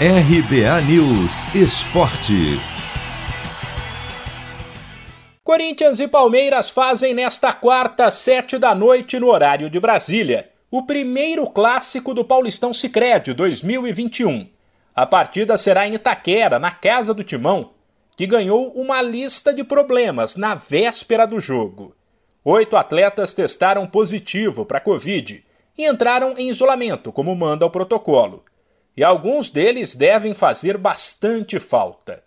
RBA News Esporte. Corinthians e Palmeiras fazem nesta quarta, sete da noite, no horário de Brasília, o primeiro clássico do Paulistão Sicredi 2021. A partida será em Itaquera, na casa do Timão, que ganhou uma lista de problemas na véspera do jogo. Oito atletas testaram positivo para Covid e entraram em isolamento, como manda o protocolo. E alguns deles devem fazer bastante falta.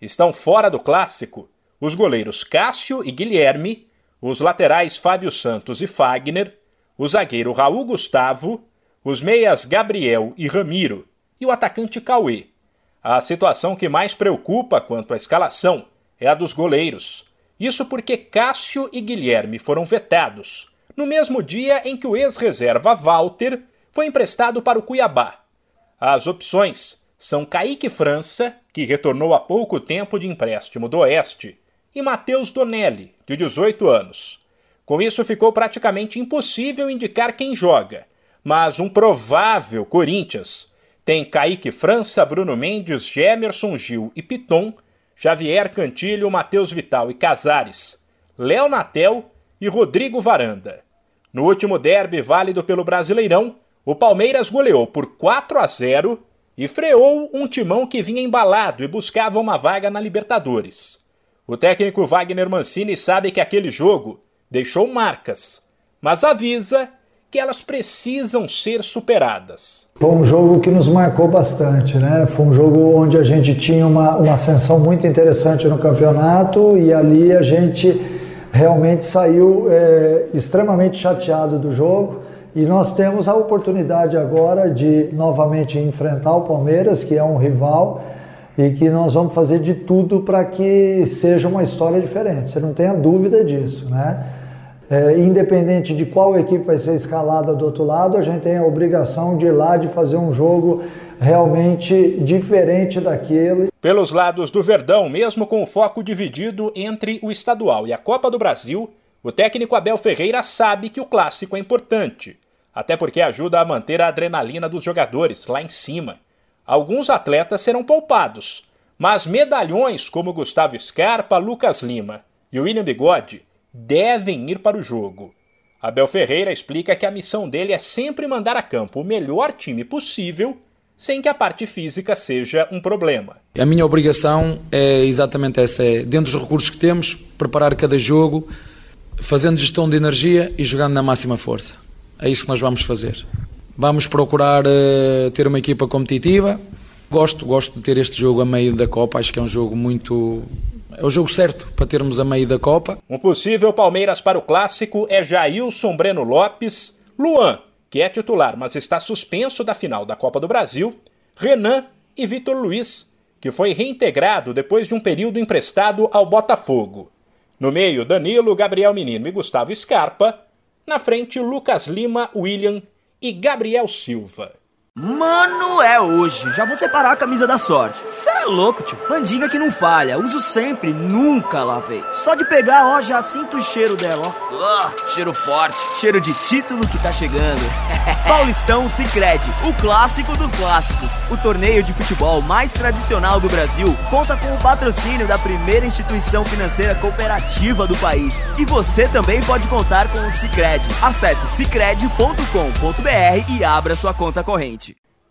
Estão fora do clássico os goleiros Cássio e Guilherme, os laterais Fábio Santos e Fagner, o zagueiro Raul Gustavo, os meias Gabriel e Ramiro e o atacante Cauê. A situação que mais preocupa quanto à escalação é a dos goleiros. Isso porque Cássio e Guilherme foram vetados, no mesmo dia em que o ex-reserva Walter foi emprestado para o Cuiabá. As opções são Kaique França, que retornou há pouco tempo de empréstimo do Oeste, e Matheus Donelli, de 18 anos. Com isso, ficou praticamente impossível indicar quem joga, mas um provável Corinthians tem Kaique França, Bruno Mendes, Gemerson Gil e Piton, Xavier Cantilho, Matheus Vital e Casares, Léo Natel e Rodrigo Varanda. No último derby válido pelo Brasileirão, o Palmeiras goleou por 4 a 0 e freou um timão que vinha embalado e buscava uma vaga na Libertadores. O técnico Wagner Mancini sabe que aquele jogo deixou marcas, mas avisa que elas precisam ser superadas. Foi um jogo que nos marcou bastante, né? Foi um jogo onde a gente tinha uma, uma ascensão muito interessante no campeonato e ali a gente realmente saiu é, extremamente chateado do jogo. E nós temos a oportunidade agora de novamente enfrentar o Palmeiras, que é um rival e que nós vamos fazer de tudo para que seja uma história diferente. Você não tenha dúvida disso, né? É, independente de qual equipe vai ser escalada do outro lado, a gente tem a obrigação de ir lá de fazer um jogo realmente diferente daquele. Pelos lados do Verdão, mesmo com o foco dividido entre o estadual e a Copa do Brasil, o técnico Abel Ferreira sabe que o clássico é importante, até porque ajuda a manter a adrenalina dos jogadores lá em cima. Alguns atletas serão poupados, mas medalhões como Gustavo Scarpa, Lucas Lima e William Bigode devem ir para o jogo. Abel Ferreira explica que a missão dele é sempre mandar a campo o melhor time possível, sem que a parte física seja um problema. A minha obrigação é exatamente essa: é, dentro dos recursos que temos, preparar cada jogo, fazendo gestão de energia e jogando na máxima força. É isso que nós vamos fazer. Vamos procurar uh, ter uma equipa competitiva. Gosto, gosto de ter este jogo a meio da Copa, acho que é um jogo muito. É o jogo certo para termos a meio da Copa. Um possível Palmeiras para o clássico é Jailson Breno Lopes, Luan, que é titular, mas está suspenso da final da Copa do Brasil, Renan e Vitor Luiz, que foi reintegrado depois de um período emprestado ao Botafogo. No meio, Danilo, Gabriel Menino e Gustavo Scarpa. Na frente, Lucas Lima, William e Gabriel Silva. Mano, é hoje. Já vou separar a camisa da sorte. Cê é louco, tio. Mandinga que não falha. Uso sempre, nunca lavei. Só de pegar, ó, já sinto o cheiro dela, ó. Cheiro forte. Cheiro de título que tá chegando. Paulistão Sicredi, o clássico dos clássicos. O torneio de futebol mais tradicional do Brasil conta com o patrocínio da primeira instituição financeira cooperativa do país. E você também pode contar com o Sicredi. Acesse sicredi.com.br e abra sua conta corrente.